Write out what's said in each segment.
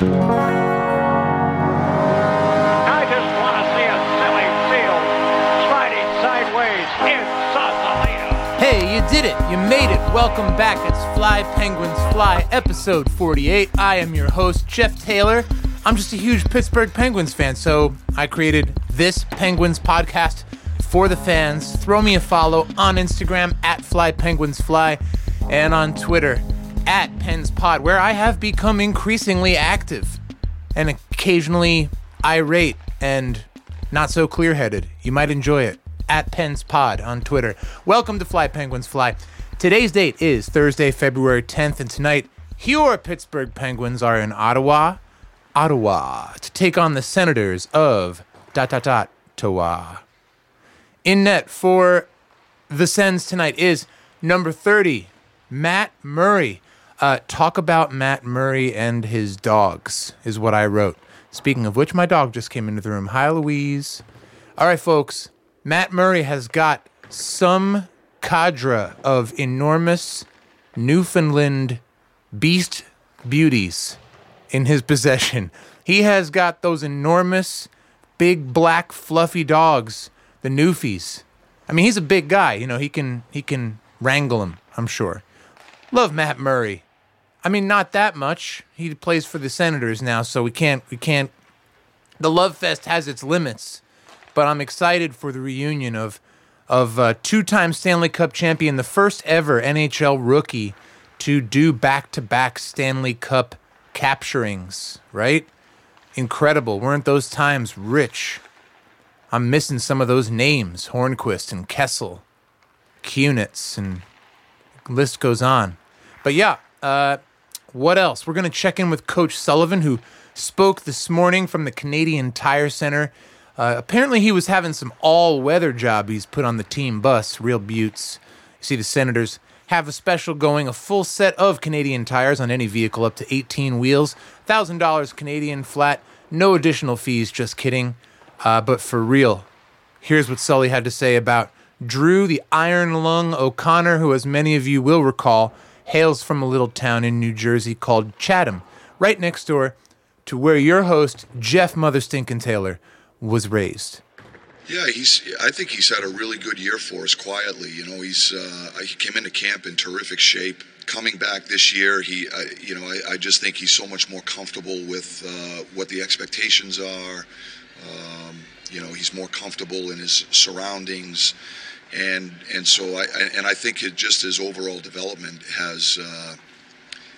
Hey, you did it. You made it. Welcome back. It's Fly Penguins Fly, episode 48. I am your host, Jeff Taylor. I'm just a huge Pittsburgh Penguins fan, so I created this Penguins podcast for the fans. Throw me a follow on Instagram at Fly Penguins Fly and on Twitter at Pens Pod, where I have become increasingly active and occasionally irate and not so clear headed. You might enjoy it. At Pens Pod on Twitter. Welcome to Fly Penguins Fly. Today's date is Thursday, February 10th, and tonight, your Pittsburgh Penguins are in Ottawa, Ottawa, to take on the Senators of dot dot dot Ottawa. In net for the Sens tonight is number 30, Matt Murray. Uh, talk about Matt Murray and his dogs, is what I wrote. Speaking of which, my dog just came into the room. Hi, Louise. All right, folks. Matt Murray has got some cadre of enormous Newfoundland beast beauties in his possession. He has got those enormous, big, black, fluffy dogs, the Newfies. I mean, he's a big guy. You know, he can he can wrangle them. I'm sure. Love Matt Murray. I mean, not that much. He plays for the Senators now, so we can't we can't. The love fest has its limits, but I'm excited for the reunion of of uh, two-time Stanley Cup champion, the first ever NHL rookie to do back-to-back Stanley Cup capturings. Right? Incredible. Weren't those times rich? I'm missing some of those names: Hornqvist and Kessel, Kunitz, and list goes on. But yeah, uh, what else? We're going to check in with Coach Sullivan, who spoke this morning from the Canadian Tire Center. Uh, apparently, he was having some all weather job he's put on the team bus, real buttes. You see, the Senators have a special going a full set of Canadian tires on any vehicle up to 18 wheels, $1,000 Canadian flat, no additional fees, just kidding. Uh, but for real, here's what Sully had to say about Drew the Iron Lung O'Connor, who, as many of you will recall, hails from a little town in New Jersey called Chatham, right next door to where your host, Jeff Mother Stinkin' Taylor, was raised. Yeah, he's. I think he's had a really good year for us. Quietly, you know, he's. Uh, he came into camp in terrific shape. Coming back this year, he. I, you know, I, I just think he's so much more comfortable with uh, what the expectations are. Um, you know, he's more comfortable in his surroundings, and and so I and I think it just his overall development has. Uh,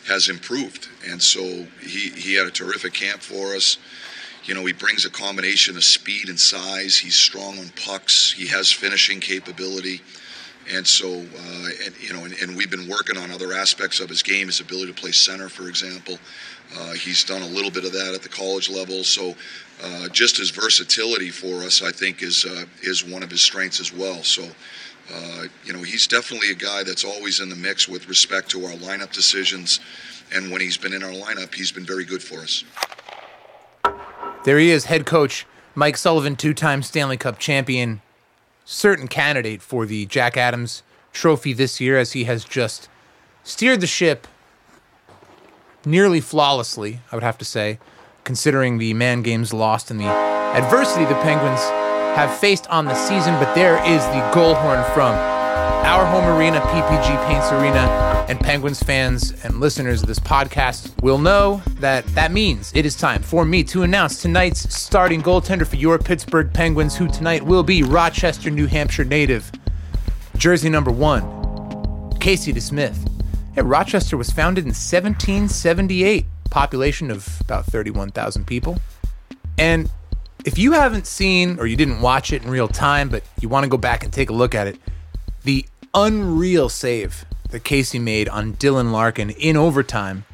has improved, and so he, he had a terrific camp for us. You know, he brings a combination of speed and size. He's strong on pucks. He has finishing capability. And so, uh, and, you know, and, and, we've been working on other aspects of his game, his ability to play center, for example. Uh, he's done a little bit of that at the college level. So, uh, just his versatility for us, I think, is uh, is one of his strengths as well. So, uh, you know, he's definitely a guy that's always in the mix with respect to our lineup decisions. And when he's been in our lineup, he's been very good for us. There he is, head coach Mike Sullivan, two time Stanley Cup champion, certain candidate for the Jack Adams trophy this year, as he has just steered the ship nearly flawlessly, I would have to say, considering the man games lost and the adversity the Penguins have faced on the season. But there is the goal horn from our home arena, PPG Paints Arena. And Penguins fans and listeners of this podcast will know that that means it is time for me to announce tonight's starting goaltender for your Pittsburgh Penguins, who tonight will be Rochester, New Hampshire native, jersey number one, Casey DeSmith. Hey, Rochester was founded in 1778, population of about 31,000 people. And if you haven't seen or you didn't watch it in real time, but you want to go back and take a look at it, the unreal save that Casey made on Dylan Larkin in overtime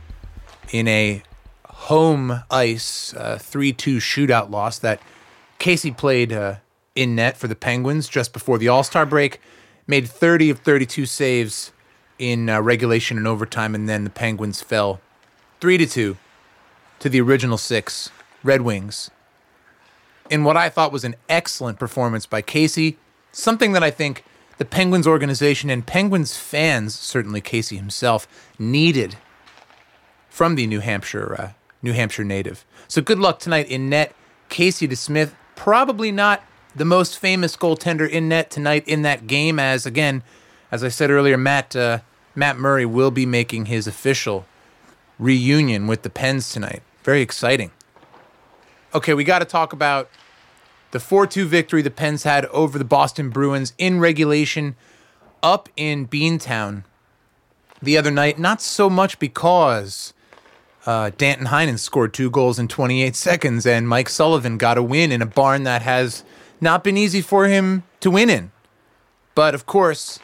in a home ice uh, 3 2 shootout loss that Casey played uh, in net for the Penguins just before the All Star break, made 30 of 32 saves in uh, regulation and overtime, and then the Penguins fell 3 to 2 to the original six Red Wings. In what I thought was an excellent performance by Casey, something that I think the Penguins organization and Penguins fans, certainly Casey himself, needed from the New Hampshire uh, New Hampshire native. So good luck tonight in net. Casey DeSmith, probably not the most famous goaltender in net tonight in that game, as again, as I said earlier, Matt uh, Matt Murray will be making his official reunion with the Pens tonight. Very exciting. Okay, we got to talk about the 4 2 victory the Pens had over the Boston Bruins in regulation up in Beantown the other night. Not so much because uh, Danton Heinen scored two goals in 28 seconds and Mike Sullivan got a win in a barn that has not been easy for him to win in. But of course,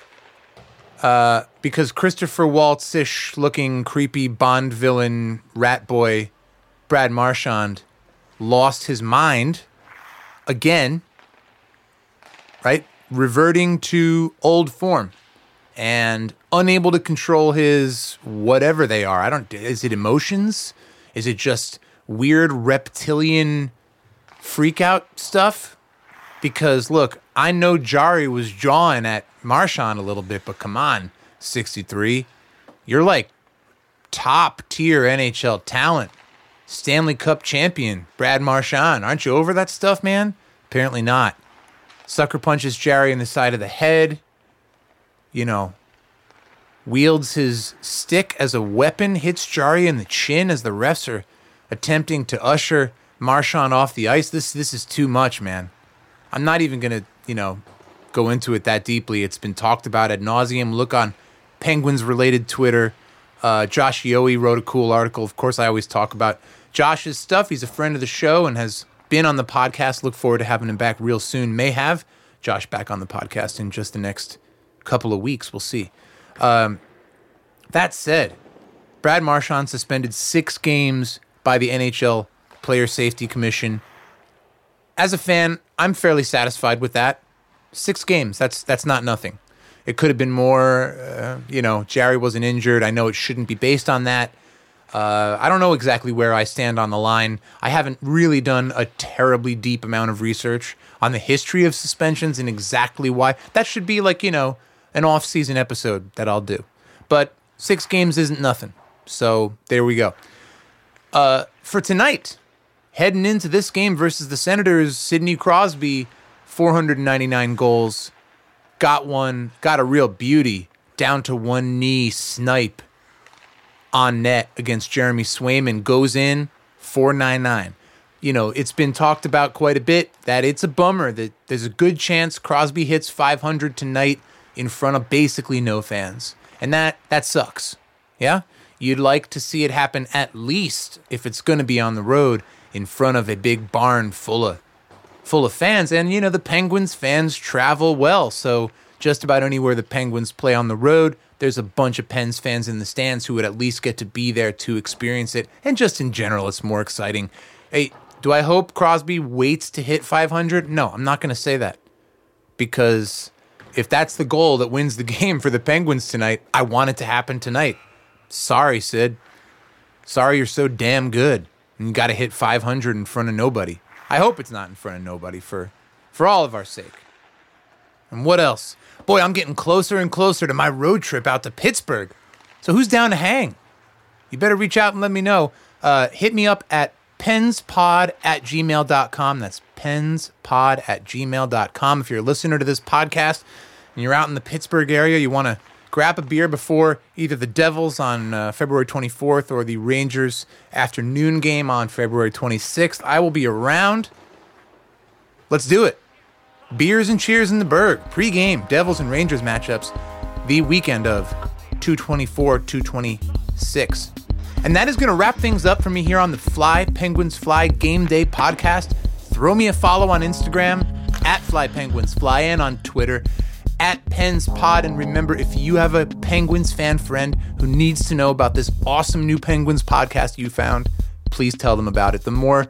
uh, because Christopher Waltz ish looking creepy Bond villain rat boy Brad Marchand lost his mind again, right? Reverting to old form and unable to control his whatever they are. I don't, is it emotions? Is it just weird reptilian freak out stuff? Because look, I know Jarry was jawing at Marchand a little bit, but come on, 63. You're like top tier NHL talent. Stanley Cup champion, Brad Marchand. Aren't you over that stuff, man? Apparently not. Sucker punches Jarry in the side of the head. You know, wields his stick as a weapon, hits Jarry in the chin as the refs are attempting to usher Marchand off the ice. This this is too much, man. I'm not even gonna, you know, go into it that deeply. It's been talked about ad nauseum. Look on Penguins related Twitter. Uh, Josh Yohe wrote a cool article. Of course, I always talk about Josh's stuff. He's a friend of the show and has been on the podcast. Look forward to having him back real soon. May have Josh back on the podcast in just the next couple of weeks. We'll see. Um, that said, Brad Marchand suspended six games by the NHL Player Safety Commission. As a fan, I'm fairly satisfied with that. Six games. That's that's not nothing. It could have been more. Uh, you know, Jarry wasn't injured. I know it shouldn't be based on that. Uh, I don't know exactly where I stand on the line. I haven't really done a terribly deep amount of research on the history of suspensions and exactly why. That should be like, you know, an off season episode that I'll do. But six games isn't nothing. So there we go. Uh, for tonight, heading into this game versus the Senators, Sidney Crosby, 499 goals, got one, got a real beauty, down to one knee snipe on net against Jeremy Swayman, goes in 499. You know, it's been talked about quite a bit that it's a bummer that there's a good chance Crosby hits 500 tonight in front of basically no fans. And that that sucks. Yeah? You'd like to see it happen at least if it's going to be on the road in front of a big barn full of full of fans and you know the Penguins fans travel well, so just about anywhere the Penguins play on the road, there's a bunch of Pens fans in the stands who would at least get to be there to experience it. And just in general, it's more exciting. Hey, do I hope Crosby waits to hit 500? No, I'm not going to say that. Because if that's the goal that wins the game for the Penguins tonight, I want it to happen tonight. Sorry, Sid. Sorry you're so damn good and you got to hit 500 in front of nobody. I hope it's not in front of nobody for for all of our sake. And what else? Boy, I'm getting closer and closer to my road trip out to Pittsburgh. So who's down to hang? You better reach out and let me know. Uh, hit me up at penspod at gmail.com. That's penspod at gmail.com. If you're a listener to this podcast and you're out in the Pittsburgh area, you want to grab a beer before either the Devils on uh, February 24th or the Rangers afternoon game on February 26th, I will be around. Let's do it. Beers and cheers in the Burgh. Pre-game Devils and Rangers matchups the weekend of 224 226. And that is going to wrap things up for me here on the Fly Penguins Fly Game Day podcast. Throw me a follow on Instagram at Fly Penguins Fly and on Twitter at Pens Pod. And remember, if you have a Penguins fan friend who needs to know about this awesome new Penguins podcast you found, please tell them about it. The more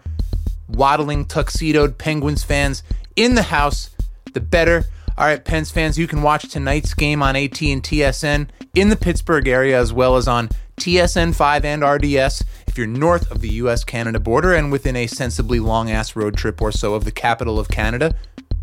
waddling, tuxedoed Penguins fans in the house, the better. All right, Pens fans, you can watch tonight's game on AT and TSN in the Pittsburgh area as well as on TSN 5 and RDS if you're north of the US Canada border and within a sensibly long ass road trip or so of the capital of Canada,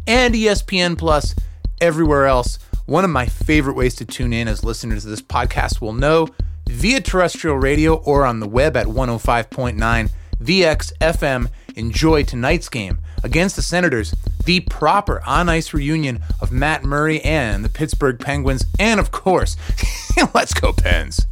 and ESPN Plus everywhere else. One of my favorite ways to tune in, as listeners of this podcast will know, via terrestrial radio or on the web at 105.9 VXFM. Enjoy tonight's game against the Senators, the proper on ice reunion of Matt Murray and the Pittsburgh Penguins, and of course, let's go, Pens.